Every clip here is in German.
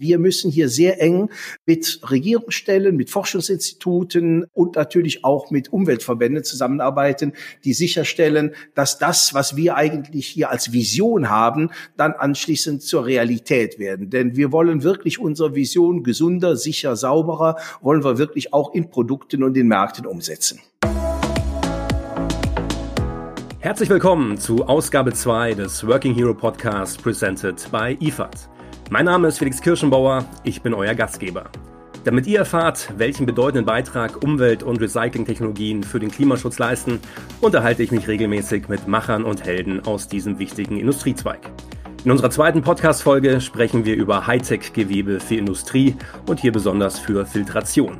Wir müssen hier sehr eng mit Regierungsstellen, mit Forschungsinstituten und natürlich auch mit Umweltverbänden zusammenarbeiten, die sicherstellen, dass das, was wir eigentlich hier als Vision haben, dann anschließend zur Realität werden. Denn wir wollen wirklich unsere Vision gesunder, sicher, sauberer, wollen wir wirklich auch in Produkten und in Märkten umsetzen. Herzlich willkommen zu Ausgabe 2 des Working Hero Podcast presented by IFAD. Mein Name ist Felix Kirschenbauer, ich bin euer Gastgeber. Damit ihr erfahrt, welchen bedeutenden Beitrag Umwelt- und Recyclingtechnologien für den Klimaschutz leisten, unterhalte ich mich regelmäßig mit Machern und Helden aus diesem wichtigen Industriezweig. In unserer zweiten Podcast-Folge sprechen wir über Hightech-Gewebe für Industrie und hier besonders für Filtration.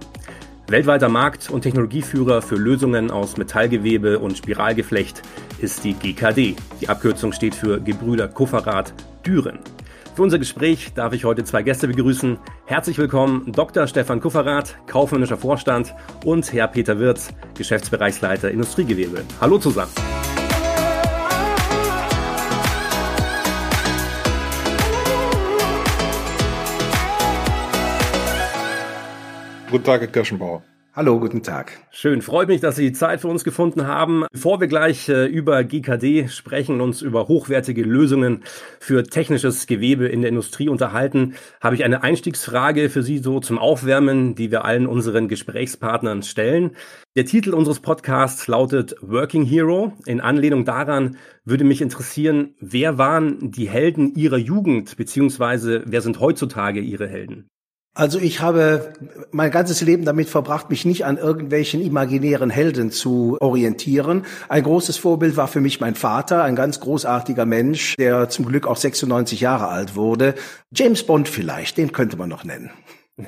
Weltweiter Markt- und Technologieführer für Lösungen aus Metallgewebe und Spiralgeflecht ist die GKD. Die Abkürzung steht für Gebrüder Kufferath Düren. Für unser Gespräch darf ich heute zwei Gäste begrüßen. Herzlich willkommen Dr. Stefan Kufferath, kaufmännischer Vorstand und Herr Peter Wirz, Geschäftsbereichsleiter Industriegewebe. Hallo zusammen. Guten Tag, Herr Kirschenbauer. Hallo, guten Tag. Schön, freut mich, dass Sie Zeit für uns gefunden haben. Bevor wir gleich äh, über GKD sprechen, uns über hochwertige Lösungen für technisches Gewebe in der Industrie unterhalten, habe ich eine Einstiegsfrage für Sie so zum Aufwärmen, die wir allen unseren Gesprächspartnern stellen. Der Titel unseres Podcasts lautet Working Hero. In Anlehnung daran würde mich interessieren, wer waren die Helden Ihrer Jugend, beziehungsweise wer sind heutzutage Ihre Helden? Also ich habe mein ganzes Leben damit verbracht, mich nicht an irgendwelchen imaginären Helden zu orientieren. Ein großes Vorbild war für mich mein Vater, ein ganz großartiger Mensch, der zum Glück auch 96 Jahre alt wurde. James Bond vielleicht, den könnte man noch nennen.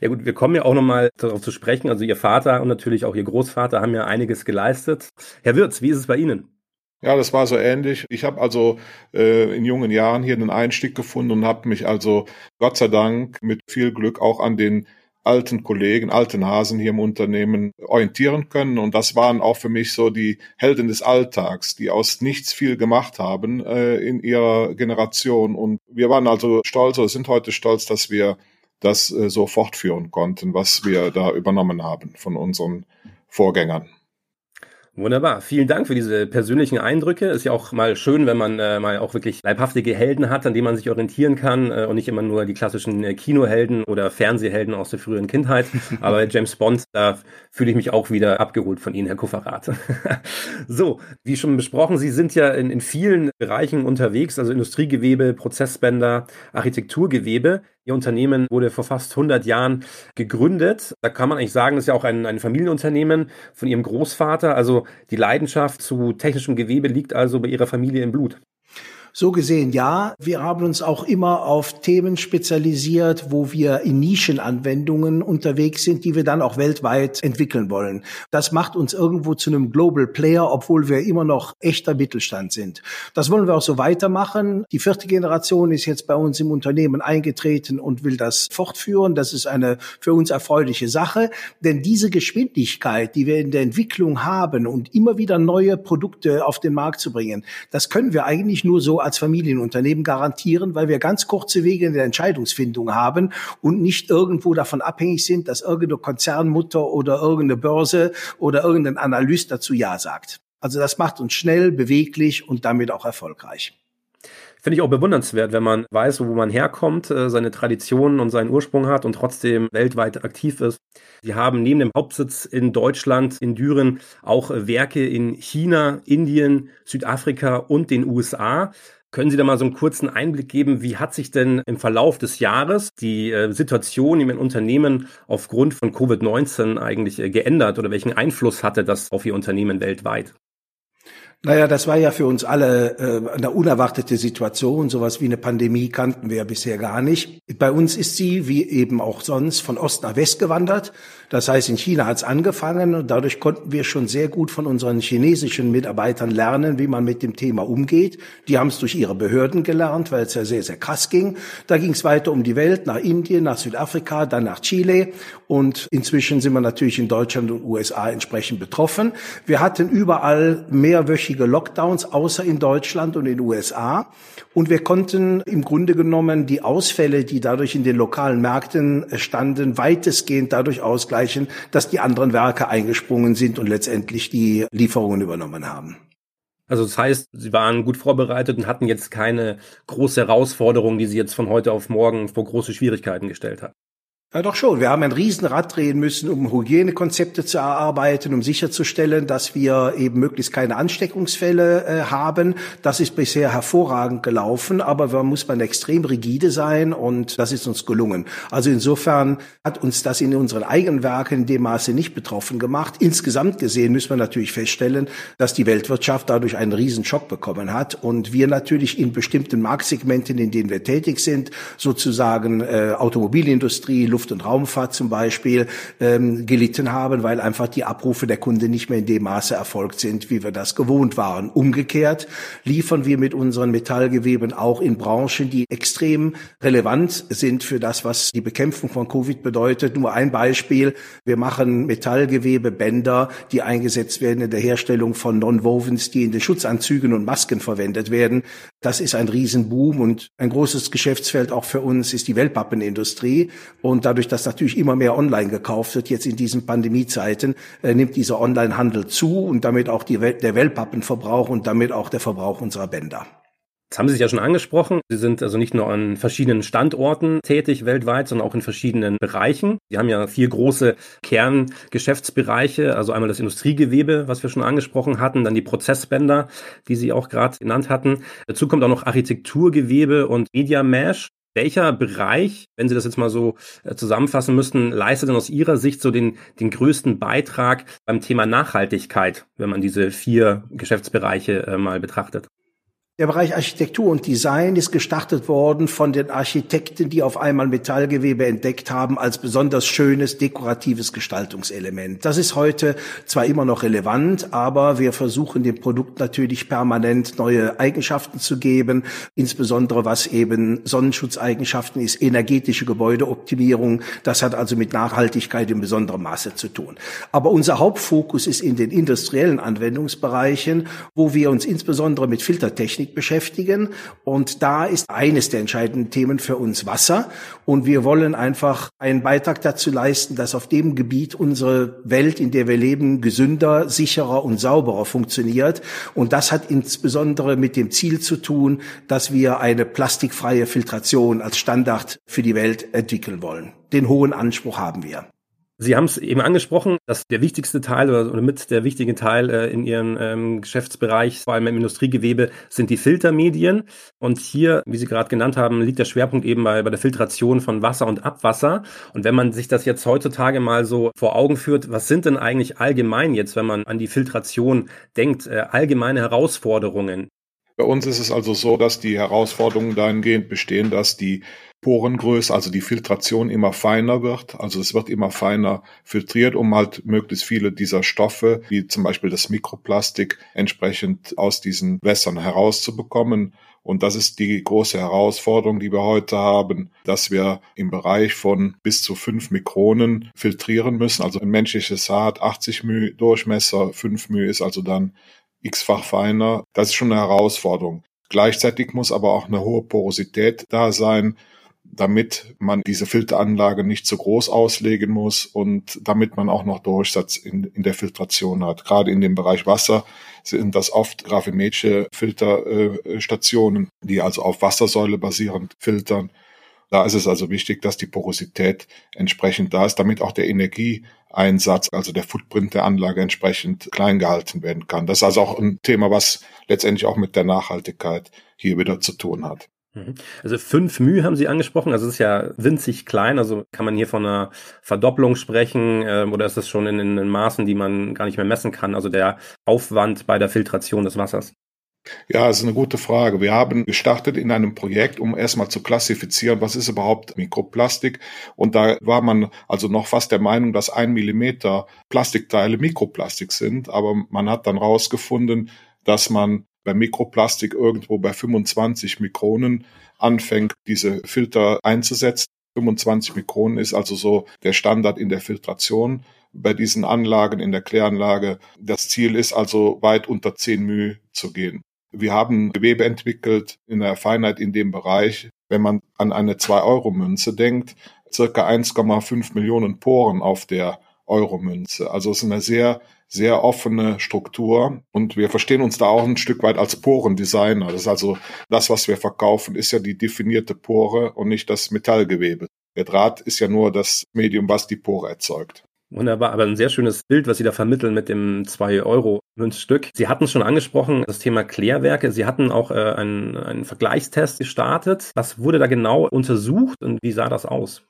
Ja gut, wir kommen ja auch nochmal darauf zu sprechen. Also Ihr Vater und natürlich auch Ihr Großvater haben ja einiges geleistet. Herr Wirz, wie ist es bei Ihnen? Ja, das war so ähnlich. Ich habe also äh, in jungen Jahren hier einen Einstieg gefunden und habe mich also Gott sei Dank mit viel Glück auch an den alten Kollegen, alten Hasen hier im Unternehmen orientieren können. Und das waren auch für mich so die Helden des Alltags, die aus nichts viel gemacht haben äh, in ihrer Generation. Und wir waren also stolz oder sind heute stolz, dass wir das äh, so fortführen konnten, was wir da übernommen haben von unseren Vorgängern. Wunderbar. Vielen Dank für diese persönlichen Eindrücke. Ist ja auch mal schön, wenn man äh, mal auch wirklich leibhaftige Helden hat, an denen man sich orientieren kann äh, und nicht immer nur die klassischen äh, Kinohelden oder Fernsehhelden aus der früheren Kindheit. Aber James Bond, da fühle ich mich auch wieder abgeholt von Ihnen, Herr Kufferath. so, wie schon besprochen, Sie sind ja in, in vielen Bereichen unterwegs, also Industriegewebe, Prozessbänder, Architekturgewebe. Ihr Unternehmen wurde vor fast 100 Jahren gegründet. Da kann man eigentlich sagen, das ist ja auch ein, ein Familienunternehmen von Ihrem Großvater. Also die Leidenschaft zu technischem Gewebe liegt also bei Ihrer Familie im Blut. So gesehen ja. Wir haben uns auch immer auf Themen spezialisiert, wo wir in Nischenanwendungen unterwegs sind, die wir dann auch weltweit entwickeln wollen. Das macht uns irgendwo zu einem Global Player, obwohl wir immer noch echter Mittelstand sind. Das wollen wir auch so weitermachen. Die vierte Generation ist jetzt bei uns im Unternehmen eingetreten und will das fortführen. Das ist eine für uns erfreuliche Sache, denn diese Geschwindigkeit, die wir in der Entwicklung haben und immer wieder neue Produkte auf den Markt zu bringen, das können wir eigentlich nur so als Familienunternehmen garantieren, weil wir ganz kurze Wege in der Entscheidungsfindung haben und nicht irgendwo davon abhängig sind, dass irgendeine Konzernmutter oder irgendeine Börse oder irgendein Analyst dazu Ja sagt. Also das macht uns schnell, beweglich und damit auch erfolgreich. Finde ich auch bewundernswert, wenn man weiß, wo man herkommt, äh, seine Traditionen und seinen Ursprung hat und trotzdem weltweit aktiv ist. Sie haben neben dem Hauptsitz in Deutschland, in Düren, auch Werke in China, Indien, Südafrika und den USA. Können Sie da mal so einen kurzen Einblick geben, wie hat sich denn im Verlauf des Jahres die äh, Situation Ihrem Unternehmen aufgrund von Covid-19 eigentlich äh, geändert oder welchen Einfluss hatte das auf Ihr Unternehmen weltweit? Naja, das war ja für uns alle äh, eine unerwartete Situation. Sowas wie eine Pandemie kannten wir ja bisher gar nicht. Bei uns ist sie, wie eben auch sonst, von Ost nach West gewandert. Das heißt, in China hat es angefangen und dadurch konnten wir schon sehr gut von unseren chinesischen Mitarbeitern lernen, wie man mit dem Thema umgeht. Die haben es durch ihre Behörden gelernt, weil es ja sehr, sehr krass ging. Da ging es weiter um die Welt, nach Indien, nach Südafrika, dann nach Chile und inzwischen sind wir natürlich in Deutschland und USA entsprechend betroffen. Wir hatten überall mehrwöchige mehrwöchige Lockdowns, außer in Deutschland und in den USA. Und wir konnten im Grunde genommen die Ausfälle, die dadurch in den lokalen Märkten standen, weitestgehend dadurch ausgleichen, dass die anderen Werke eingesprungen sind und letztendlich die Lieferungen übernommen haben. Also das heißt, Sie waren gut vorbereitet und hatten jetzt keine große Herausforderung, die Sie jetzt von heute auf morgen vor große Schwierigkeiten gestellt hat. Ja, doch schon. Wir haben ein Riesenrad drehen müssen, um Hygienekonzepte zu erarbeiten, um sicherzustellen, dass wir eben möglichst keine Ansteckungsfälle äh, haben. Das ist bisher hervorragend gelaufen, aber da muss man extrem rigide sein und das ist uns gelungen. Also insofern hat uns das in unseren eigenen Werken in dem Maße nicht betroffen gemacht. Insgesamt gesehen müssen wir natürlich feststellen, dass die Weltwirtschaft dadurch einen Riesenschock bekommen hat und wir natürlich in bestimmten Marktsegmenten, in denen wir tätig sind, sozusagen äh, Automobilindustrie, Luft- und Raumfahrt zum Beispiel ähm, gelitten haben, weil einfach die Abrufe der Kunde nicht mehr in dem Maße erfolgt sind, wie wir das gewohnt waren. Umgekehrt liefern wir mit unseren Metallgeweben auch in Branchen, die extrem relevant sind für das, was die Bekämpfung von Covid bedeutet. Nur ein Beispiel. Wir machen Metallgewebebänder, die eingesetzt werden in der Herstellung von Non-Wovens, die in den Schutzanzügen und Masken verwendet werden. Das ist ein Riesenboom und ein großes Geschäftsfeld auch für uns ist die Wellpappenindustrie. Und dadurch, dass natürlich immer mehr online gekauft wird, jetzt in diesen Pandemiezeiten, äh, nimmt dieser Onlinehandel zu und damit auch die der Wellpappenverbrauch und damit auch der Verbrauch unserer Bänder. Das haben Sie sich ja schon angesprochen. Sie sind also nicht nur an verschiedenen Standorten tätig weltweit, sondern auch in verschiedenen Bereichen. Sie haben ja vier große Kerngeschäftsbereiche, also einmal das Industriegewebe, was wir schon angesprochen hatten, dann die Prozessbänder, die Sie auch gerade genannt hatten. Dazu kommt auch noch Architekturgewebe und Media Mesh. Welcher Bereich, wenn Sie das jetzt mal so äh, zusammenfassen müssten, leistet denn aus Ihrer Sicht so den, den größten Beitrag beim Thema Nachhaltigkeit, wenn man diese vier Geschäftsbereiche äh, mal betrachtet? Der Bereich Architektur und Design ist gestartet worden von den Architekten, die auf einmal Metallgewebe entdeckt haben als besonders schönes dekoratives Gestaltungselement. Das ist heute zwar immer noch relevant, aber wir versuchen dem Produkt natürlich permanent neue Eigenschaften zu geben, insbesondere was eben Sonnenschutzeigenschaften ist, energetische Gebäudeoptimierung. Das hat also mit Nachhaltigkeit in besonderem Maße zu tun. Aber unser Hauptfokus ist in den industriellen Anwendungsbereichen, wo wir uns insbesondere mit Filtertechnik Technik beschäftigen. Und da ist eines der entscheidenden Themen für uns Wasser. Und wir wollen einfach einen Beitrag dazu leisten, dass auf dem Gebiet unsere Welt, in der wir leben, gesünder, sicherer und sauberer funktioniert. Und das hat insbesondere mit dem Ziel zu tun, dass wir eine plastikfreie Filtration als Standard für die Welt entwickeln wollen. Den hohen Anspruch haben wir. Sie haben es eben angesprochen, dass der wichtigste Teil oder, mit der wichtige Teil äh, in Ihrem ähm, Geschäftsbereich, vor allem im Industriegewebe, sind die Filtermedien. Und hier, wie Sie gerade genannt haben, liegt der Schwerpunkt eben bei, bei der Filtration von Wasser und Abwasser. Und wenn man sich das jetzt heutzutage mal so vor Augen führt, was sind denn eigentlich allgemein jetzt, wenn man an die Filtration denkt, äh, allgemeine Herausforderungen? Bei uns ist es also so, dass die Herausforderungen dahingehend bestehen, dass die Porengröße, also die Filtration immer feiner wird. Also es wird immer feiner filtriert, um halt möglichst viele dieser Stoffe, wie zum Beispiel das Mikroplastik, entsprechend aus diesen Wässern herauszubekommen. Und das ist die große Herausforderung, die wir heute haben, dass wir im Bereich von bis zu fünf Mikronen filtrieren müssen. Also ein menschliches Haar hat 80 μ Durchmesser, 5 μ ist also dann x-fach feiner. Das ist schon eine Herausforderung. Gleichzeitig muss aber auch eine hohe Porosität da sein, damit man diese Filteranlage nicht zu groß auslegen muss und damit man auch noch Durchsatz in, in der Filtration hat. Gerade in dem Bereich Wasser sind das oft gravimetrische Filterstationen, die also auf Wassersäule basierend filtern. Da ist es also wichtig, dass die Porosität entsprechend da ist, damit auch der Energieeinsatz, also der Footprint der Anlage entsprechend klein gehalten werden kann. Das ist also auch ein Thema, was letztendlich auch mit der Nachhaltigkeit hier wieder zu tun hat. Mhm. Also fünf μ haben Sie angesprochen, also es ist ja winzig klein, also kann man hier von einer Verdopplung sprechen äh, oder ist das schon in, in, Maßen, die man gar nicht mehr messen kann, also der Aufwand bei der Filtration des Wassers? Ja, ist eine gute Frage. Wir haben gestartet in einem Projekt, um erstmal zu klassifizieren, was ist überhaupt Mikroplastik. Und da war man also noch fast der Meinung, dass ein Millimeter Plastikteile Mikroplastik sind. Aber man hat dann rausgefunden, dass man bei Mikroplastik irgendwo bei 25 Mikronen anfängt, diese Filter einzusetzen. 25 Mikronen ist also so der Standard in der Filtration bei diesen Anlagen in der Kläranlage. Das Ziel ist also weit unter 10 μ zu gehen. Wir haben Gewebe entwickelt in der Feinheit in dem Bereich. Wenn man an eine 2-Euro-Münze denkt, circa 1,5 Millionen Poren auf der Euro-Münze. Also es ist eine sehr, sehr offene Struktur und wir verstehen uns da auch ein Stück weit als Porendesigner. Das ist also das, was wir verkaufen, ist ja die definierte Pore und nicht das Metallgewebe. Der Draht ist ja nur das Medium, was die Pore erzeugt. Wunderbar, aber ein sehr schönes Bild, was Sie da vermitteln mit dem 2-Euro-Münzstück. Sie hatten es schon angesprochen, das Thema Klärwerke. Sie hatten auch äh, einen, einen Vergleichstest gestartet. Was wurde da genau untersucht und wie sah das aus?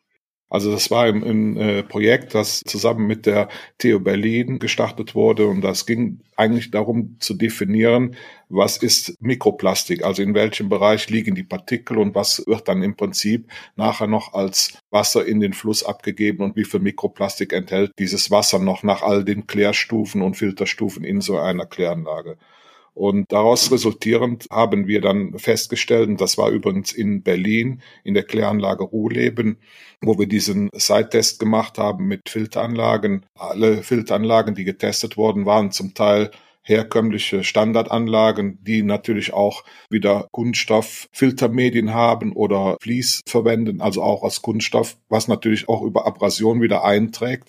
Also das war ein, ein äh, Projekt, das zusammen mit der TU Berlin gestartet wurde und das ging eigentlich darum zu definieren, was ist Mikroplastik, also in welchem Bereich liegen die Partikel und was wird dann im Prinzip nachher noch als Wasser in den Fluss abgegeben und wie viel Mikroplastik enthält dieses Wasser noch nach all den Klärstufen und Filterstufen in so einer Kläranlage. Und daraus resultierend haben wir dann festgestellt, und das war übrigens in Berlin in der Kläranlage Ruhleben, wo wir diesen Side-Test gemacht haben mit Filteranlagen. Alle Filteranlagen, die getestet wurden, waren zum Teil herkömmliche Standardanlagen, die natürlich auch wieder Kunststofffiltermedien haben oder Vlies verwenden, also auch aus Kunststoff, was natürlich auch über Abrasion wieder einträgt.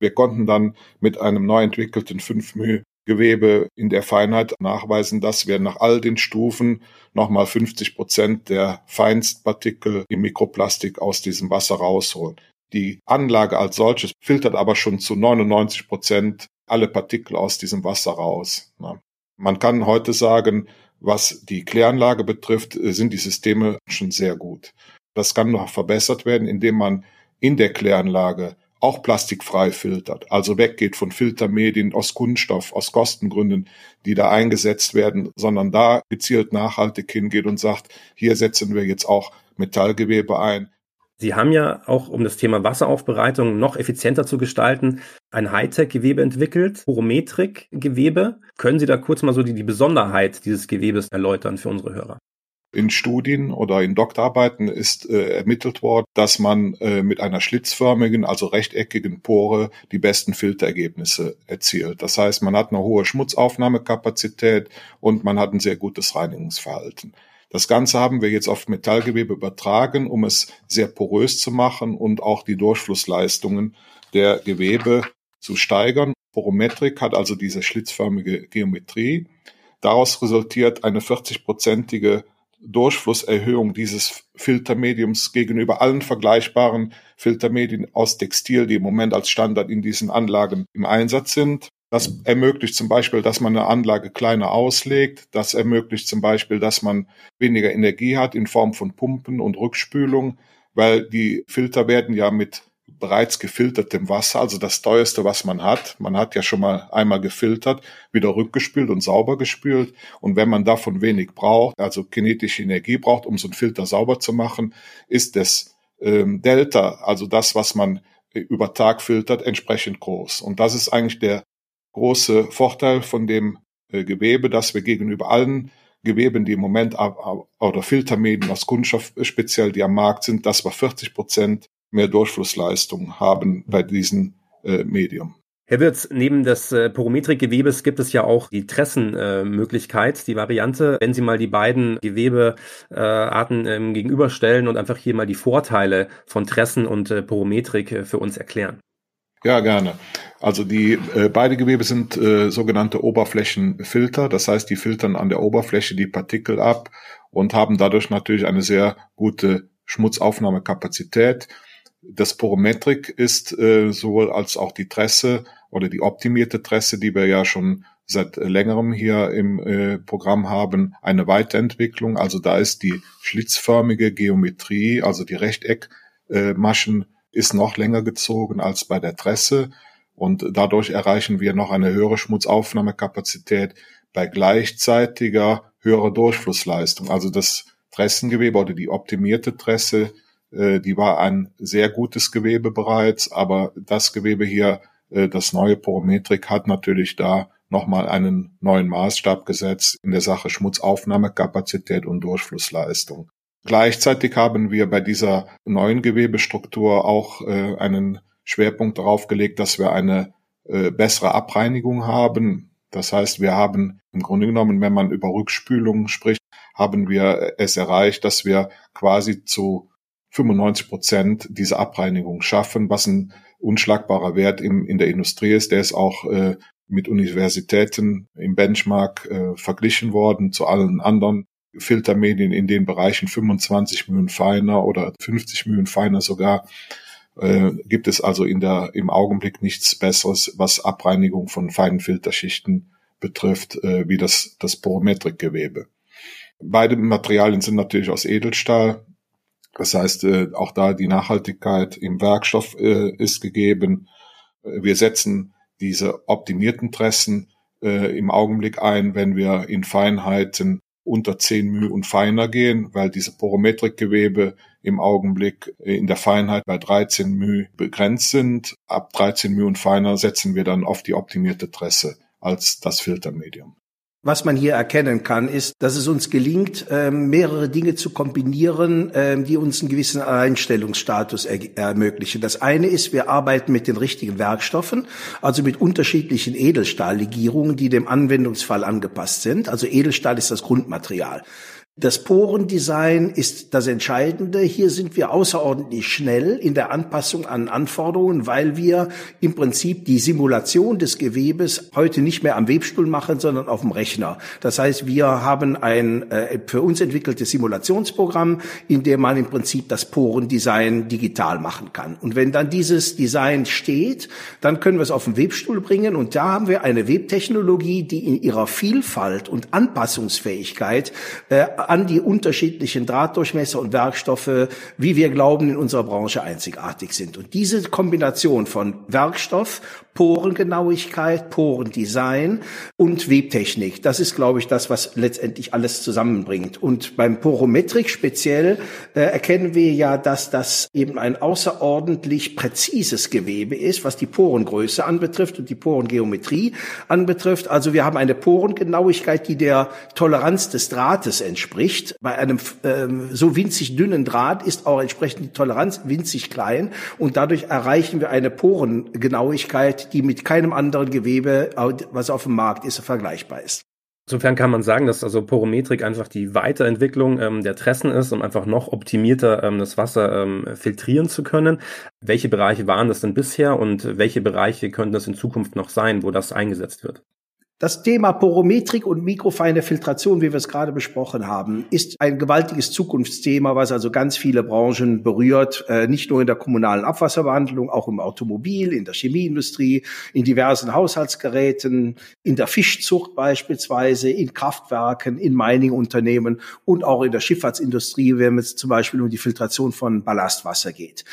Wir konnten dann mit einem neu entwickelten 5 μ Gewebe in der Feinheit nachweisen, dass wir nach all den Stufen nochmal 50 Prozent der Feinstpartikel im Mikroplastik aus diesem Wasser rausholen. Die Anlage als solches filtert aber schon zu 99 Prozent alle Partikel aus diesem Wasser raus. Man kann heute sagen, was die Kläranlage betrifft, sind die Systeme schon sehr gut. Das kann noch verbessert werden, indem man in der Kläranlage auch plastikfrei filtert, also weggeht von Filtermedien aus Kunststoff, aus Kostengründen, die da eingesetzt werden, sondern da gezielt nachhaltig hingeht und sagt, hier setzen wir jetzt auch Metallgewebe ein. Sie haben ja auch, um das Thema Wasseraufbereitung noch effizienter zu gestalten, ein Hightech-Gewebe entwickelt, Porometrik-Gewebe. Können Sie da kurz mal so die, die Besonderheit dieses Gewebes erläutern für unsere Hörer? In Studien oder in Doktorarbeiten ist äh, ermittelt worden, dass man äh, mit einer schlitzförmigen, also rechteckigen Pore die besten Filterergebnisse erzielt. Das heißt, man hat eine hohe Schmutzaufnahmekapazität und man hat ein sehr gutes Reinigungsverhalten. Das Ganze haben wir jetzt auf Metallgewebe übertragen, um es sehr porös zu machen und auch die Durchflussleistungen der Gewebe zu steigern. Porometrik hat also diese schlitzförmige Geometrie. Daraus resultiert eine 40-prozentige Durchflusserhöhung dieses Filtermediums gegenüber allen vergleichbaren Filtermedien aus Textil, die im Moment als Standard in diesen Anlagen im Einsatz sind. Das ermöglicht zum Beispiel, dass man eine Anlage kleiner auslegt. Das ermöglicht zum Beispiel, dass man weniger Energie hat in Form von Pumpen und Rückspülung, weil die Filter werden ja mit bereits gefiltertem Wasser, also das teuerste, was man hat. Man hat ja schon mal einmal gefiltert, wieder rückgespült und sauber gespült. Und wenn man davon wenig braucht, also kinetische Energie braucht, um so einen Filter sauber zu machen, ist das ähm, Delta, also das, was man äh, über Tag filtert, entsprechend groß. Und das ist eigentlich der große Vorteil von dem äh, Gewebe, dass wir gegenüber allen Geweben, die im Moment oder Filtermedien aus Kunststoff speziell, die am Markt sind, dass wir 40 Prozent mehr Durchflussleistung haben bei diesem äh, Medium. Herr Wirz, neben des äh, Porometrikgewebes gibt es ja auch die Tressenmöglichkeit, äh, die Variante. Wenn Sie mal die beiden Gewebearten äh, ähm, gegenüberstellen und einfach hier mal die Vorteile von Tressen und äh, Porometrik äh, für uns erklären. Ja, gerne. Also die äh, beide Gewebe sind äh, sogenannte Oberflächenfilter, das heißt, die filtern an der Oberfläche die Partikel ab und haben dadurch natürlich eine sehr gute Schmutzaufnahmekapazität. Das Porometrik ist äh, sowohl als auch die Tresse oder die optimierte Tresse, die wir ja schon seit längerem hier im äh, Programm haben, eine Weiterentwicklung. Also da ist die schlitzförmige Geometrie, also die Rechteckmaschen, äh, ist noch länger gezogen als bei der Tresse. Und dadurch erreichen wir noch eine höhere Schmutzaufnahmekapazität bei gleichzeitiger höherer Durchflussleistung. Also das Tressengewebe oder die optimierte Tresse äh, die war ein sehr gutes Gewebe bereits, aber das Gewebe hier, äh, das neue Porometrik, hat natürlich da nochmal einen neuen Maßstab gesetzt in der Sache Schmutzaufnahmekapazität und Durchflussleistung. Gleichzeitig haben wir bei dieser neuen Gewebestruktur auch äh, einen Schwerpunkt darauf gelegt, dass wir eine äh, bessere Abreinigung haben. Das heißt, wir haben im Grunde genommen, wenn man über Rückspülung spricht, haben wir es erreicht, dass wir quasi zu 95 Prozent diese Abreinigung schaffen, was ein unschlagbarer Wert im, in der Industrie ist. Der ist auch äh, mit Universitäten im Benchmark äh, verglichen worden zu allen anderen Filtermedien in den Bereichen 25 Mühen feiner oder 50 Mühen feiner sogar. Äh, gibt es also in der, im Augenblick nichts Besseres, was Abreinigung von feinen Filterschichten betrifft, äh, wie das, das Porometrikgewebe. Beide Materialien sind natürlich aus Edelstahl. Das heißt, äh, auch da die Nachhaltigkeit im Werkstoff äh, ist gegeben. Wir setzen diese optimierten Tressen äh, im Augenblick ein, wenn wir in Feinheiten unter 10 μ und feiner gehen, weil diese Porometrikgewebe im Augenblick in der Feinheit bei 13 μ begrenzt sind. Ab 13 μ und feiner setzen wir dann auf die optimierte Tresse als das Filtermedium. Was man hier erkennen kann, ist, dass es uns gelingt, ähm, mehrere Dinge zu kombinieren, ähm, die uns einen gewissen Einstellungsstatus ermöglichen. Das eine ist, wir arbeiten mit den richtigen Werkstoffen, also mit unterschiedlichen Edelstahllegierungen, die dem Anwendungsfall angepasst sind. Also Edelstahl ist das Grundmaterial. Das Porendesign ist das Entscheidende. Hier sind wir außerordentlich schnell in der Anpassung an Anforderungen, weil wir im Prinzip die Simulation des Gewebes heute nicht mehr am Webstuhl machen, sondern auf dem Rechner. Das heißt, wir haben ein äh, für uns entwickeltes Simulationsprogramm, in dem man im Prinzip das Porendesign digital machen kann. Und wenn dann dieses Design steht, dann können wir es auf den Webstuhl bringen und da haben wir eine Webtechnologie, die in ihrer Vielfalt und Anpassungsfähigkeit äh, an die unterschiedlichen Drahtdurchmesser und Werkstoffe, wie wir glauben, in unserer Branche einzigartig sind. Und diese Kombination von Werkstoff, Porengenauigkeit, Porendesign und Webtechnik. Das ist, glaube ich, das, was letztendlich alles zusammenbringt. Und beim Porometrik speziell äh, erkennen wir ja, dass das eben ein außerordentlich präzises Gewebe ist, was die Porengröße anbetrifft und die Porengeometrie anbetrifft. Also wir haben eine Porengenauigkeit, die der Toleranz des Drahtes entspricht. Bei einem ähm, so winzig dünnen Draht ist auch entsprechend die Toleranz winzig klein und dadurch erreichen wir eine Porengenauigkeit, die mit keinem anderen Gewebe, was auf dem Markt ist, vergleichbar ist. Insofern kann man sagen, dass also Porometrik einfach die Weiterentwicklung ähm, der Tressen ist, um einfach noch optimierter ähm, das Wasser ähm, filtrieren zu können. Welche Bereiche waren das denn bisher und welche Bereiche könnten das in Zukunft noch sein, wo das eingesetzt wird? Das Thema Porometrik und mikrofeine Filtration, wie wir es gerade besprochen haben, ist ein gewaltiges Zukunftsthema, was also ganz viele Branchen berührt, äh, nicht nur in der kommunalen Abwasserbehandlung, auch im Automobil, in der Chemieindustrie, in diversen Haushaltsgeräten, in der Fischzucht beispielsweise, in Kraftwerken, in Miningunternehmen und auch in der Schifffahrtsindustrie, wenn es zum Beispiel um die Filtration von Ballastwasser geht.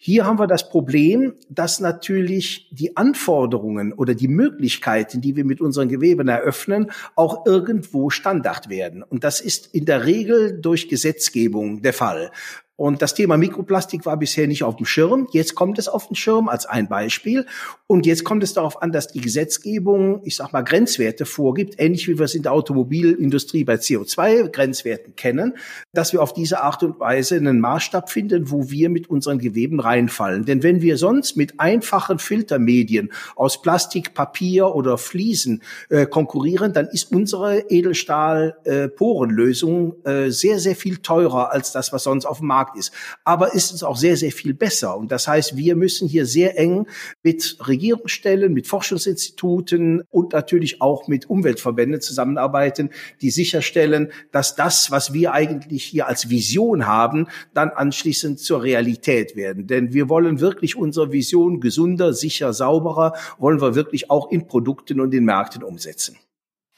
Hier haben wir das Problem, dass natürlich die Anforderungen oder die Möglichkeiten, die wir mit unseren Geweben eröffnen, auch irgendwo Standard werden. Und das ist in der Regel durch Gesetzgebung der Fall. Und das Thema Mikroplastik war bisher nicht auf dem Schirm. Jetzt kommt es auf den Schirm als ein Beispiel. Und jetzt kommt es darauf an, dass die Gesetzgebung, ich sag mal, Grenzwerte vorgibt, ähnlich wie wir es in der Automobilindustrie bei CO2-Grenzwerten kennen, dass wir auf diese Art und Weise einen Maßstab finden, wo wir mit unseren Geweben reinfallen. Denn wenn wir sonst mit einfachen Filtermedien aus Plastik, Papier oder Fliesen äh, konkurrieren, dann ist unsere Edelstahl-Porenlösung äh, äh, sehr, sehr viel teurer als das, was sonst auf dem Markt Markt ist. Aber ist es auch sehr, sehr viel besser. Und das heißt, wir müssen hier sehr eng mit Regierungsstellen, mit Forschungsinstituten und natürlich auch mit Umweltverbänden zusammenarbeiten, die sicherstellen, dass das, was wir eigentlich hier als Vision haben, dann anschließend zur Realität werden. Denn wir wollen wirklich unsere Vision gesunder, sicher, sauberer, wollen wir wirklich auch in Produkten und in Märkten umsetzen.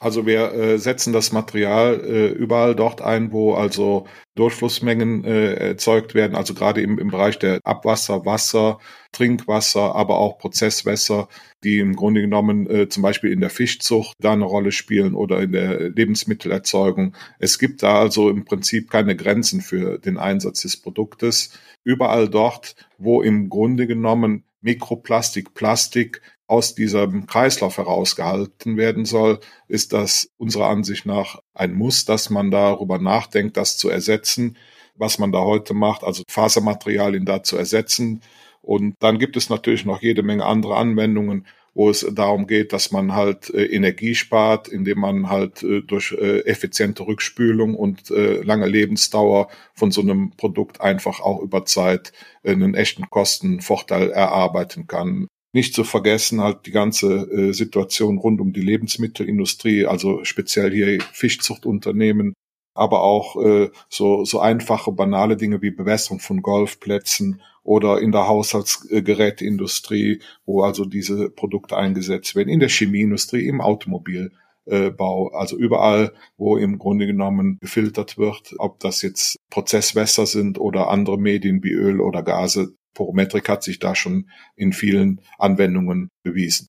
Also wir äh, setzen das Material äh, überall dort ein, wo also Durchflussmengen äh, erzeugt werden, also gerade im, im Bereich der Abwasser, Wasser, Trinkwasser, aber auch Prozesswässer, die im Grunde genommen äh, zum Beispiel in der Fischzucht da eine Rolle spielen oder in der Lebensmittelerzeugung. Es gibt da also im Prinzip keine Grenzen für den Einsatz des Produktes. Überall dort, wo im Grunde genommen Mikroplastik, Plastik aus diesem Kreislauf herausgehalten werden soll, ist das unserer Ansicht nach ein Muss, dass man darüber nachdenkt, das zu ersetzen, was man da heute macht, also Fasermaterialien da zu ersetzen. Und dann gibt es natürlich noch jede Menge andere Anwendungen, wo es darum geht, dass man halt äh, Energie spart, indem man halt äh, durch äh, effiziente Rückspülung und lange Lebensdauer von so einem Produkt einfach auch über Zeit einen echten Kostenvorteil erarbeiten kann. Nicht zu vergessen halt die ganze äh, Situation rund um die Lebensmittelindustrie, also speziell hier Fischzuchtunternehmen, aber auch äh, so, so einfache, banale Dinge wie Bewässerung von Golfplätzen oder in der Haushaltsgeräteindustrie, wo also diese Produkte eingesetzt werden, in der Chemieindustrie, im Automobilbau, also überall, wo im Grunde genommen gefiltert wird, ob das jetzt Prozesswässer sind oder andere Medien wie Öl oder Gase. Porometrik hat sich da schon in vielen Anwendungen bewiesen.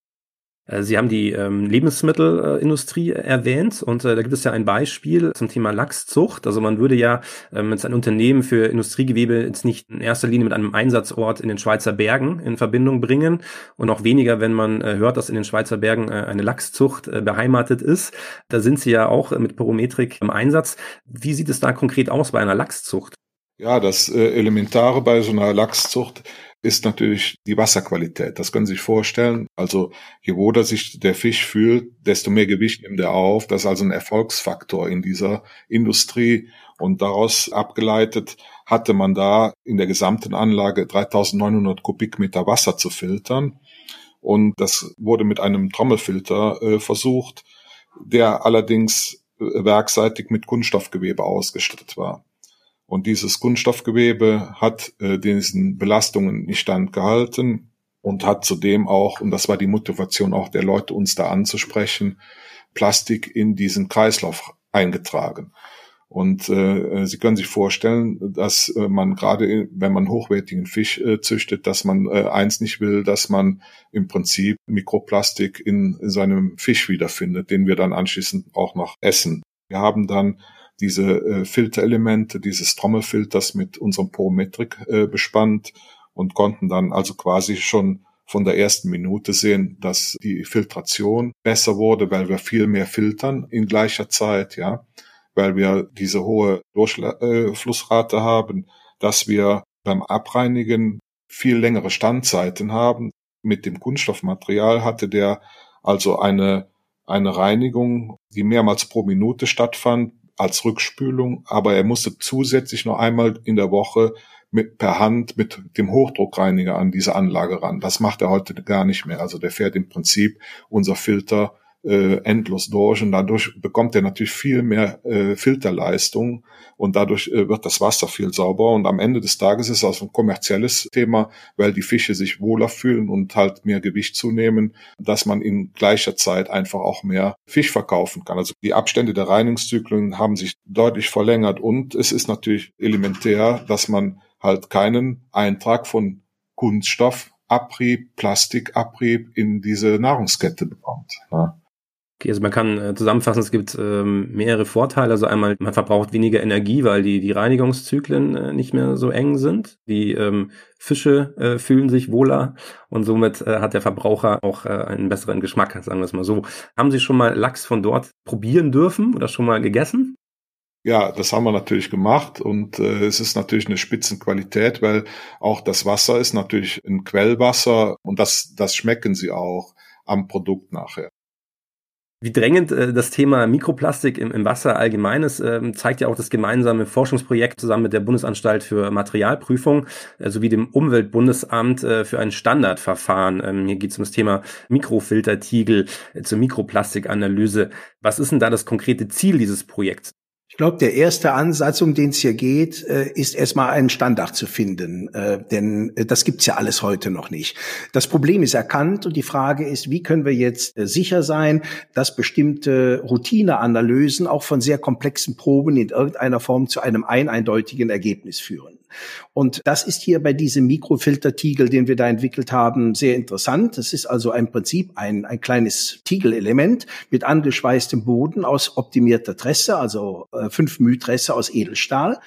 Äh, Sie haben die ähm, Lebensmittelindustrie äh, erwähnt und äh, da gibt es ja ein Beispiel zum Thema Lachszucht. Also man würde ja ähm, jetzt ein Unternehmen für Industriegewebe jetzt nicht in erster Linie mit einem Einsatzort in den Schweizer Bergen in Verbindung bringen und auch weniger, wenn man äh, hört, dass in den Schweizer Bergen äh, eine Lachszucht äh, beheimatet ist. Da sind Sie ja auch mit Porometrik im Einsatz. Wie sieht es da konkret aus bei einer Lachszucht? Ja, das äh, Elementare bei so einer Lachszucht ist natürlich die Wasserqualität. Das können Sie sich vorstellen. Also je wohler sich der Fisch fühlt, desto mehr Gewicht nimmt er auf. Das ist also ein Erfolgsfaktor in dieser Industrie. Und daraus abgeleitet hatte man da in der gesamten Anlage 3900 Kubikmeter Wasser zu filtern. Und das wurde mit einem Trommelfilter äh, versucht, der allerdings äh, werkseitig mit Kunststoffgewebe ausgestattet war. Und dieses Kunststoffgewebe hat äh, diesen Belastungen nicht standgehalten und hat zudem auch, und das war die Motivation auch der Leute, uns da anzusprechen, Plastik in diesen Kreislauf eingetragen. Und äh, Sie können sich vorstellen, dass äh, man gerade, wenn man hochwertigen Fisch äh, züchtet, dass man äh, eins nicht will, dass man im Prinzip Mikroplastik in, in seinem Fisch wiederfindet, den wir dann anschließend auch noch essen. Wir haben dann diese äh, Filterelemente dieses Trommelfilters mit unserem Porometrik äh, bespannt und konnten dann also quasi schon von der ersten Minute sehen, dass die Filtration besser wurde, weil wir viel mehr filtern in gleicher Zeit, ja, weil wir diese hohe Durchflussrate haben, dass wir beim Abreinigen viel längere Standzeiten haben. Mit dem Kunststoffmaterial hatte der also eine, eine Reinigung, die mehrmals pro Minute stattfand, als Rückspülung, aber er musste zusätzlich noch einmal in der Woche mit, per Hand mit dem Hochdruckreiniger an diese Anlage ran. Das macht er heute gar nicht mehr. Also der fährt im Prinzip unser Filter äh, endlos durch und dadurch bekommt er natürlich viel mehr äh, Filterleistung und dadurch äh, wird das Wasser viel sauberer und am Ende des Tages ist es auch ein kommerzielles Thema, weil die Fische sich wohler fühlen und halt mehr Gewicht zunehmen, dass man in gleicher Zeit einfach auch mehr Fisch verkaufen kann. Also die Abstände der Reinigungszyklen haben sich deutlich verlängert und es ist natürlich elementär, dass man halt keinen Eintrag von Kunststoff Abrieb, Plastikabrieb in diese Nahrungskette bekommt. Ja. Okay, also man kann äh, zusammenfassen, es gibt ähm, mehrere Vorteile. Also einmal, man verbraucht weniger Energie, weil die, die Reinigungszyklen äh, nicht mehr so eng sind. Die ähm, Fische äh, fühlen sich wohler und somit äh, hat der Verbraucher auch äh, einen besseren Geschmack, sagen wir es mal so. Haben Sie schon mal Lachs von dort probieren dürfen oder schon mal gegessen? Ja, das haben wir natürlich gemacht und äh, es ist natürlich eine Spitzenqualität, weil auch das Wasser ist natürlich ein Quellwasser und das, das schmecken sie auch am Produkt nachher. Wie drängend äh, das Thema Mikroplastik im, im Wasser allgemein ist, äh, zeigt ja auch das gemeinsame Forschungsprojekt zusammen mit der Bundesanstalt für Materialprüfung äh, sowie dem Umweltbundesamt äh, für ein Standardverfahren. Ähm, hier geht es um das Thema Mikrofiltertiegel äh, zur Mikroplastikanalyse. Was ist denn da das konkrete Ziel dieses Projekts? Ich glaube, der erste Ansatz, um den es hier geht, äh, ist erstmal einen Standard zu finden, äh, denn äh, das gibt's ja alles heute noch nicht. Das Problem ist erkannt und die Frage ist, wie können wir jetzt sicher sein, dass bestimmte Routineanalysen auch von sehr komplexen Proben in irgendeiner Form zu einem eindeutigen Ergebnis führen. Und das ist hier bei diesem Mikrofiltertiegel, den wir da entwickelt haben, sehr interessant. Das ist also im Prinzip ein, ein kleines Tiegelelement mit angeschweißtem Boden aus optimierter Tresse, also äh, fünf Mühtresse aus Edelstahl.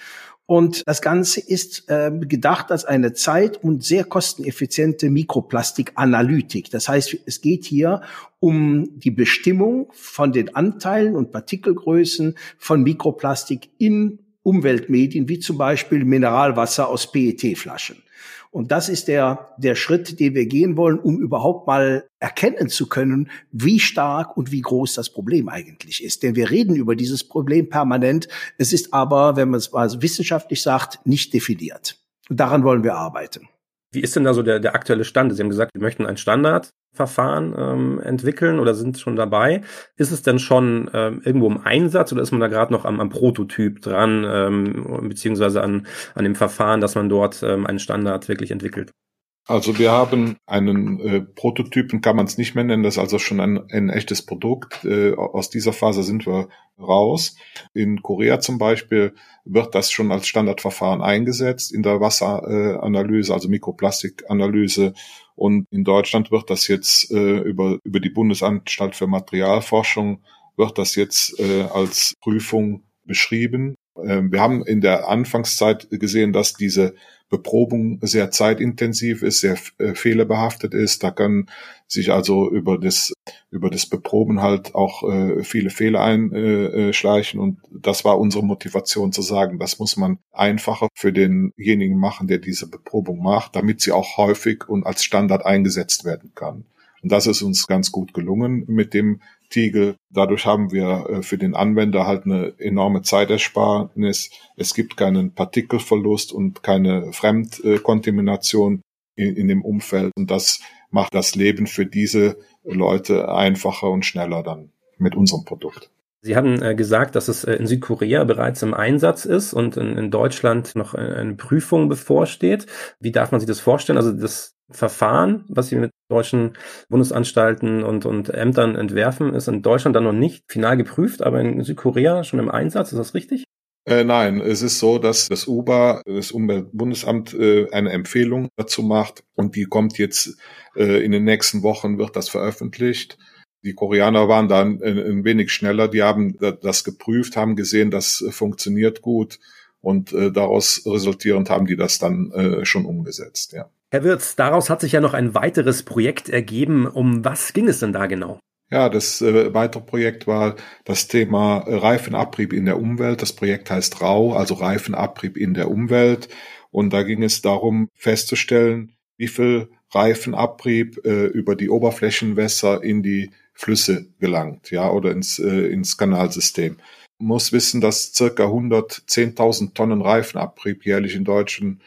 Und das Ganze ist äh, gedacht als eine zeit- und sehr kosteneffiziente Mikroplastikanalytik. Das heißt, es geht hier um die Bestimmung von den Anteilen und Partikelgrößen von Mikroplastik in Umweltmedien, wie zum Beispiel Mineralwasser aus PET-Flaschen. Und das ist der, der Schritt, den wir gehen wollen, um überhaupt mal erkennen zu können, wie stark und wie groß das Problem eigentlich ist. Denn wir reden über dieses Problem permanent. Es ist aber, wenn man es mal wissenschaftlich sagt, nicht definiert. Und daran wollen wir arbeiten. Wie ist denn da so der, der aktuelle Stand? Sie haben gesagt, wir möchten einen Standardverfahren ähm, entwickeln oder sind schon dabei. Ist es denn schon ähm, irgendwo im Einsatz oder ist man da gerade noch am, am Prototyp dran, ähm, beziehungsweise an, an dem Verfahren, dass man dort ähm, einen Standard wirklich entwickelt? Also wir haben einen äh, Prototypen, kann man es nicht mehr nennen, das ist also schon ein, ein echtes Produkt. Äh, aus dieser Phase sind wir raus. In Korea zum Beispiel wird das schon als Standardverfahren eingesetzt in der Wasseranalyse, also Mikroplastikanalyse. Und in Deutschland wird das jetzt äh, über, über die Bundesanstalt für Materialforschung wird das jetzt äh, als Prüfung beschrieben. Äh, wir haben in der Anfangszeit gesehen, dass diese Beprobung sehr zeitintensiv ist, sehr äh, fehlerbehaftet ist. Da können sich also über das über das Beproben halt auch äh, viele Fehler einschleichen äh, und das war unsere Motivation zu sagen, das muss man einfacher für denjenigen machen, der diese Beprobung macht, damit sie auch häufig und als Standard eingesetzt werden kann. Und das ist uns ganz gut gelungen mit dem Tiegel. Dadurch haben wir äh, für den Anwender halt eine enorme Zeitersparnis. Es gibt keinen Partikelverlust und keine Fremdkontamination in, in dem Umfeld. Und das macht das Leben für diese Leute einfacher und schneller dann mit unserem Produkt. Sie haben äh, gesagt, dass es äh, in Südkorea bereits im Einsatz ist und in, in Deutschland noch eine Prüfung bevorsteht. Wie darf man sich das vorstellen? Also das Verfahren, was Sie mit deutschen Bundesanstalten und, und Ämtern entwerfen, ist in Deutschland dann noch nicht final geprüft, aber in Südkorea schon im Einsatz. Ist das richtig? Äh, nein, es ist so, dass das UBA, das Umweltbundesamt, äh, eine Empfehlung dazu macht und die kommt jetzt äh, in den nächsten Wochen, wird das veröffentlicht. Die Koreaner waren da ein, ein wenig schneller, die haben das geprüft, haben gesehen, das funktioniert gut und äh, daraus resultierend haben die das dann äh, schon umgesetzt, ja. Herr Wirz, daraus hat sich ja noch ein weiteres Projekt ergeben. Um was ging es denn da genau? Ja, das äh, weitere Projekt war das Thema Reifenabrieb in der Umwelt. Das Projekt heißt RAU, also Reifenabrieb in der Umwelt. Und da ging es darum festzustellen, wie viel Reifenabrieb äh, über die Oberflächenwässer in die Flüsse gelangt, ja, oder ins, äh, ins Kanalsystem. Man muss wissen, dass circa 110.000 Tonnen Reifenabrieb jährlich in deutschen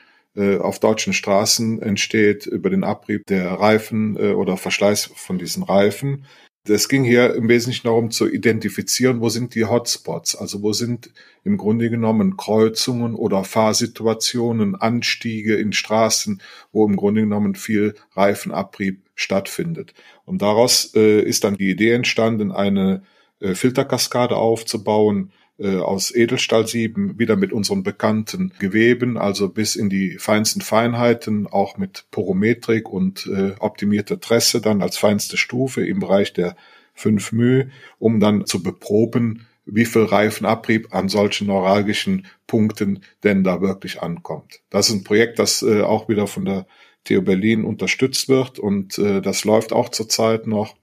auf deutschen Straßen entsteht über den Abrieb der Reifen äh, oder Verschleiß von diesen Reifen. Es ging hier im Wesentlichen darum zu identifizieren, wo sind die Hotspots, also wo sind im Grunde genommen Kreuzungen oder Fahrsituationen, Anstiege in Straßen, wo im Grunde genommen viel Reifenabrieb stattfindet. Und daraus äh, ist dann die Idee entstanden, eine äh, Filterkaskade aufzubauen, äh, aus Edelstahlsieben, wieder mit unseren bekannten Geweben, also bis in die feinsten Feinheiten, auch mit Porometrik und äh, optimierte Tresse dann als feinste Stufe im Bereich der 5 μ, um dann zu beproben, wie viel Reifenabrieb an solchen neuralgischen Punkten denn da wirklich ankommt. Das ist ein Projekt, das äh, auch wieder von der TU Berlin unterstützt wird und äh, das läuft auch zurzeit noch.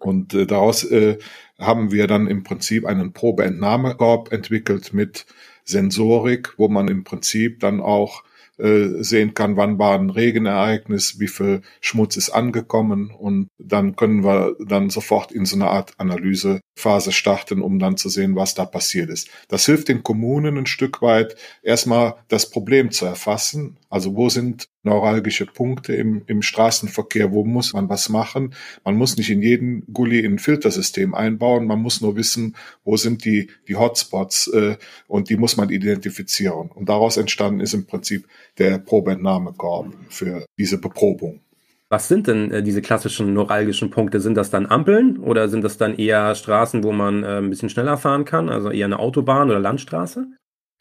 Und äh, daraus äh, haben wir dann im Prinzip einen Probeentnahmekorb entwickelt mit Sensorik, wo man im Prinzip dann auch äh, sehen kann, wann war ein Regenereignis, wie viel Schmutz ist angekommen und dann können wir dann sofort in so eine Art Analysephase starten, um dann zu sehen, was da passiert ist. Das hilft den Kommunen ein Stück weit, erstmal das Problem zu erfassen. Also wo sind neuralgische Punkte im, im Straßenverkehr, wo muss man was machen. Man muss nicht in jeden Gully ein Filtersystem einbauen, man muss nur wissen, wo sind die, die Hotspots äh, und die muss man identifizieren. Und daraus entstanden ist im Prinzip der Probeentnahmekorb für diese Beprobung. Was sind denn äh, diese klassischen neuralgischen Punkte? Sind das dann Ampeln oder sind das dann eher Straßen, wo man äh, ein bisschen schneller fahren kann, also eher eine Autobahn oder Landstraße?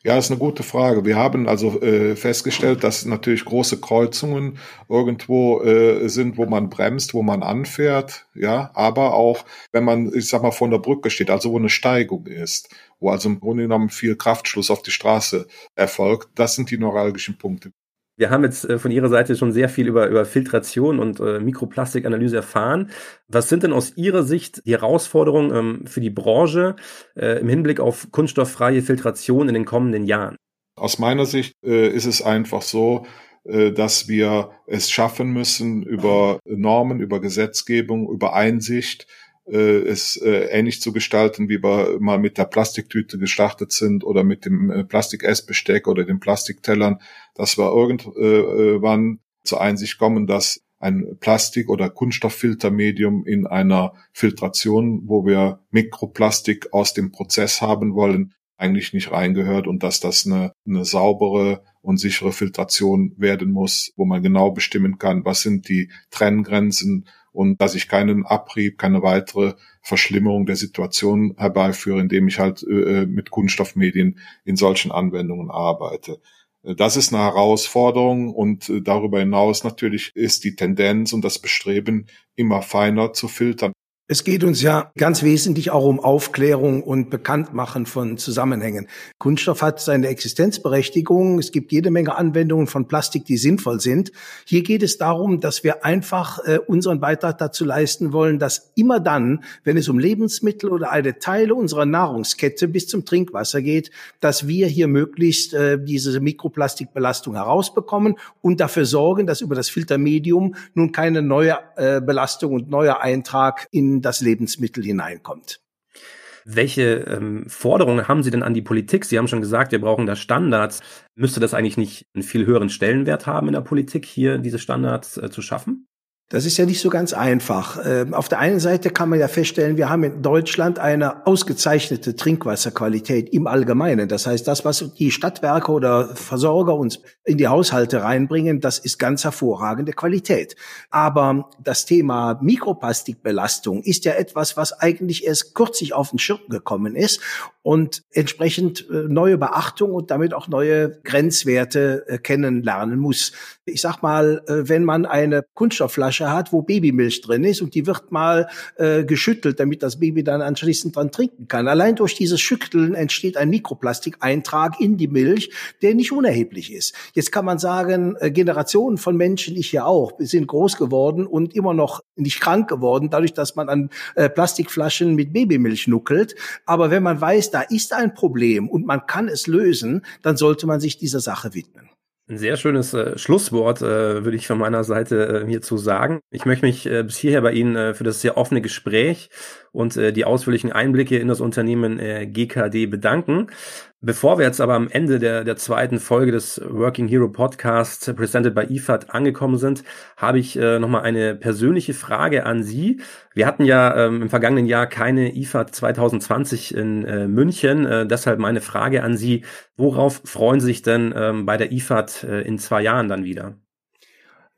Ja, ist eine gute Frage. Wir haben also äh, festgestellt, dass natürlich große Kreuzungen irgendwo äh, sind, wo man bremst, wo man anfährt, ja, aber auch, wenn man, ich sag mal, vor der Brücke steht, also wo eine Steigung ist, wo also im Grunde genommen viel Kraftschluss auf die Straße erfolgt, das sind die neuralgischen Punkte. Wir haben jetzt äh, von Ihrer Seite schon sehr viel über, über Filtration und äh, Mikroplastikanalyse erfahren. Was sind denn aus Ihrer Sicht die Herausforderungen ähm, für die Branche äh, im Hinblick auf kunststofffreie Filtration in den kommenden Jahren? Aus meiner Sicht äh, ist es einfach so, äh, dass wir es schaffen müssen, über Normen, über Gesetzgebung, über Einsicht, es äh, ähnlich zu gestalten, wie wir mal mit der Plastiktüte gestartet sind oder mit dem äh, Plastik-Essbesteck oder den Plastiktellern, dass wir irgendwann zur Einsicht kommen, dass ein Plastik- oder Kunststofffiltermedium in einer Filtration, wo wir Mikroplastik aus dem Prozess haben wollen, eigentlich nicht reingehört und dass das eine, eine saubere und sichere Filtration werden muss, wo man genau bestimmen kann, was sind die Trenngrenzen und dass ich keinen Abrieb, keine weitere Verschlimmerung der Situation herbeiführe, indem ich halt äh, mit Kunststoffmedien in solchen Anwendungen arbeite. Das ist eine Herausforderung und äh, darüber hinaus natürlich ist die Tendenz und das Bestreben, immer feiner zu filtern. Es geht uns ja ganz wesentlich auch um Aufklärung und Bekanntmachen von Zusammenhängen. Kunststoff hat seine Existenzberechtigung. Es gibt jede Menge Anwendungen von Plastik, die sinnvoll sind. Hier geht es darum, dass wir einfach äh, unseren Beitrag dazu leisten wollen, dass immer dann, wenn es um Lebensmittel oder eine Teile unserer Nahrungskette bis zum Trinkwasser geht, dass wir hier möglichst äh, diese Mikroplastikbelastung herausbekommen und dafür sorgen, dass über das Filtermedium nun keine neue äh, Belastung und neuer Eintrag in das Lebensmittel hineinkommt. Welche ähm, Forderungen haben Sie denn an die Politik? Sie haben schon gesagt, wir brauchen da Standards. Müsste das eigentlich nicht einen viel höheren Stellenwert haben in der Politik, hier diese Standards äh, zu schaffen? Das ist ja nicht so ganz einfach. Ähm, auf der einen Seite kann man ja feststellen, wir haben in Deutschland eine ausgezeichnete Trinkwasserqualität im Allgemeinen. Das heißt, das, was die Stadtwerke oder Versorger uns in die Haushalte reinbringen, das ist ganz hervorragende Qualität. Aber das Thema Mikroplastikbelastung ist ja etwas, was eigentlich erst kürzlich auf den Schirm gekommen ist und entsprechend äh, neue Beachtung und damit auch neue Grenzwerte äh, kennenlernen muss. Ich sag mal, äh, wenn man eine Kunststoffflasche Flasche hat, wo Babymilch drin ist und die wird mal äh, geschüttelt, damit das Baby dann anschließend dran trinken kann. Allein durch dieses Schütteln entsteht ein Mikroplastikeintrag in die Milch, der nicht unerheblich ist. Jetzt kann man sagen, äh, Generationen von Menschen, ich ja auch, sind groß geworden und immer noch nicht krank geworden, dadurch, dass man an äh, Plastikflaschen mit Babymilch nuckelt. Aber wenn man weiß, da ist ein Problem und man kann es lösen, dann sollte man sich dieser Sache widmen. Ein sehr schönes äh, Schlusswort äh, würde ich von meiner Seite äh, hierzu sagen. Ich möchte mich äh, bis hierher bei Ihnen äh, für das sehr offene Gespräch und äh, die ausführlichen Einblicke in das Unternehmen äh, GKD bedanken. Bevor wir jetzt aber am Ende der, der zweiten Folge des Working Hero Podcasts äh, presented by IFAD angekommen sind, habe ich äh, nochmal eine persönliche Frage an Sie. Wir hatten ja ähm, im vergangenen Jahr keine IFAD 2020 in äh, München. Äh, deshalb meine Frage an Sie. Worauf freuen Sie sich denn ähm, bei der IFAD äh, in zwei Jahren dann wieder?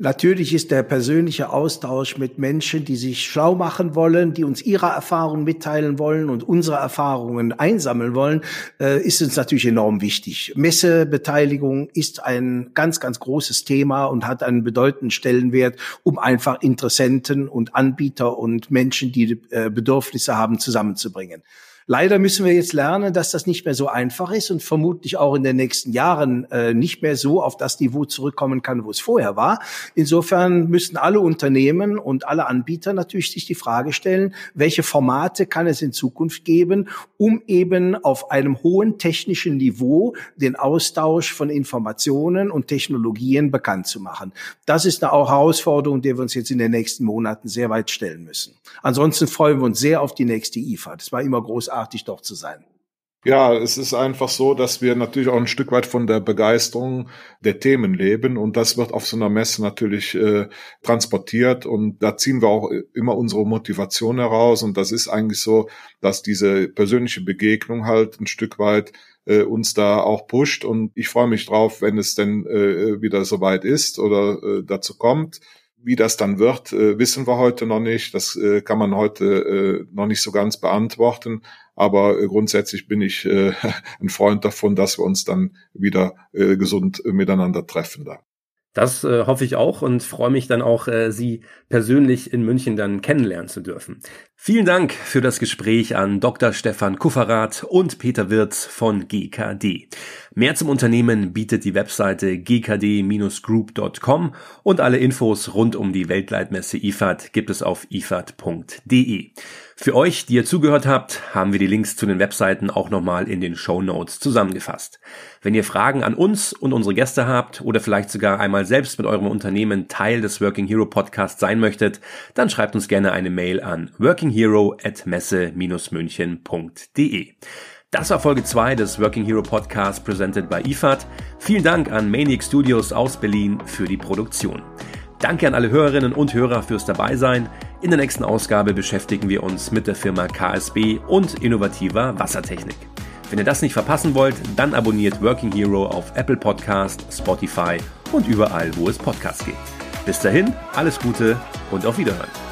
Natürlich ist der persönliche Austausch mit Menschen, die sich schlau machen wollen, die uns ihre Erfahrungen mitteilen wollen und unsere Erfahrungen einsammeln wollen, äh, ist uns natürlich enorm wichtig. Messebeteiligung ist ein ganz, ganz großes Thema und hat einen bedeutenden Stellenwert, um einfach Interessenten und Anbieter und Menschen, die äh, Bedürfnisse haben, zusammenzubringen. Leider müssen wir jetzt lernen, dass das nicht mehr so einfach ist und vermutlich auch in den nächsten Jahren äh, nicht mehr so auf das Niveau zurückkommen kann, wo es vorher war. Insofern müssen alle Unternehmen und alle Anbieter natürlich sich die Frage stellen, welche Formate kann es in Zukunft geben, um eben auf einem hohen technischen Niveau den Austausch von Informationen und Technologien bekannt zu machen. Das ist eine Herausforderung, der wir uns jetzt in den nächsten Monaten sehr weit stellen müssen. Ansonsten freuen wir uns sehr auf die nächste IFA. Das war immer großartig großartig dort zu sein. Ja, es ist einfach so, dass wir natürlich auch ein Stück weit von der Begeisterung der Themen leben und das wird auf so einer Messe natürlich äh, transportiert und da ziehen wir auch immer unsere Motivation heraus und das ist eigentlich so, dass diese persönliche Begegnung halt ein Stück weit äh, uns da auch pusht und ich freue mich drauf, wenn es denn äh, wieder soweit ist oder äh, dazu kommt. Wie das dann wird, äh, wissen wir heute noch nicht. Das äh, kann man heute äh, noch nicht so ganz beantworten. Aber grundsätzlich bin ich ein Freund davon, dass wir uns dann wieder gesund miteinander treffen da. Das äh, hoffe ich auch und freue mich dann auch, äh, Sie persönlich in München dann kennenlernen zu dürfen. Vielen Dank für das Gespräch an Dr. Stefan Kufferath und Peter Wirz von GKD. Mehr zum Unternehmen bietet die Webseite gkd-group.com und alle Infos rund um die Weltleitmesse IFAD gibt es auf ifad.de. Für euch, die ihr zugehört habt, haben wir die Links zu den Webseiten auch nochmal in den Show Notes zusammengefasst. Wenn ihr Fragen an uns und unsere Gäste habt oder vielleicht sogar einmal selbst mit eurem Unternehmen Teil des Working Hero Podcasts sein möchtet, dann schreibt uns gerne eine Mail an workinghero@messe-münchen.de. Das war Folge 2 des Working Hero Podcasts presented by IFAD. Vielen Dank an Maniac Studios aus Berlin für die Produktion. Danke an alle Hörerinnen und Hörer fürs Dabeisein. In der nächsten Ausgabe beschäftigen wir uns mit der Firma KSB und innovativer Wassertechnik. Wenn ihr das nicht verpassen wollt, dann abonniert Working Hero auf Apple Podcast, Spotify und überall, wo es Podcasts gibt. Bis dahin, alles Gute und auf Wiederhören.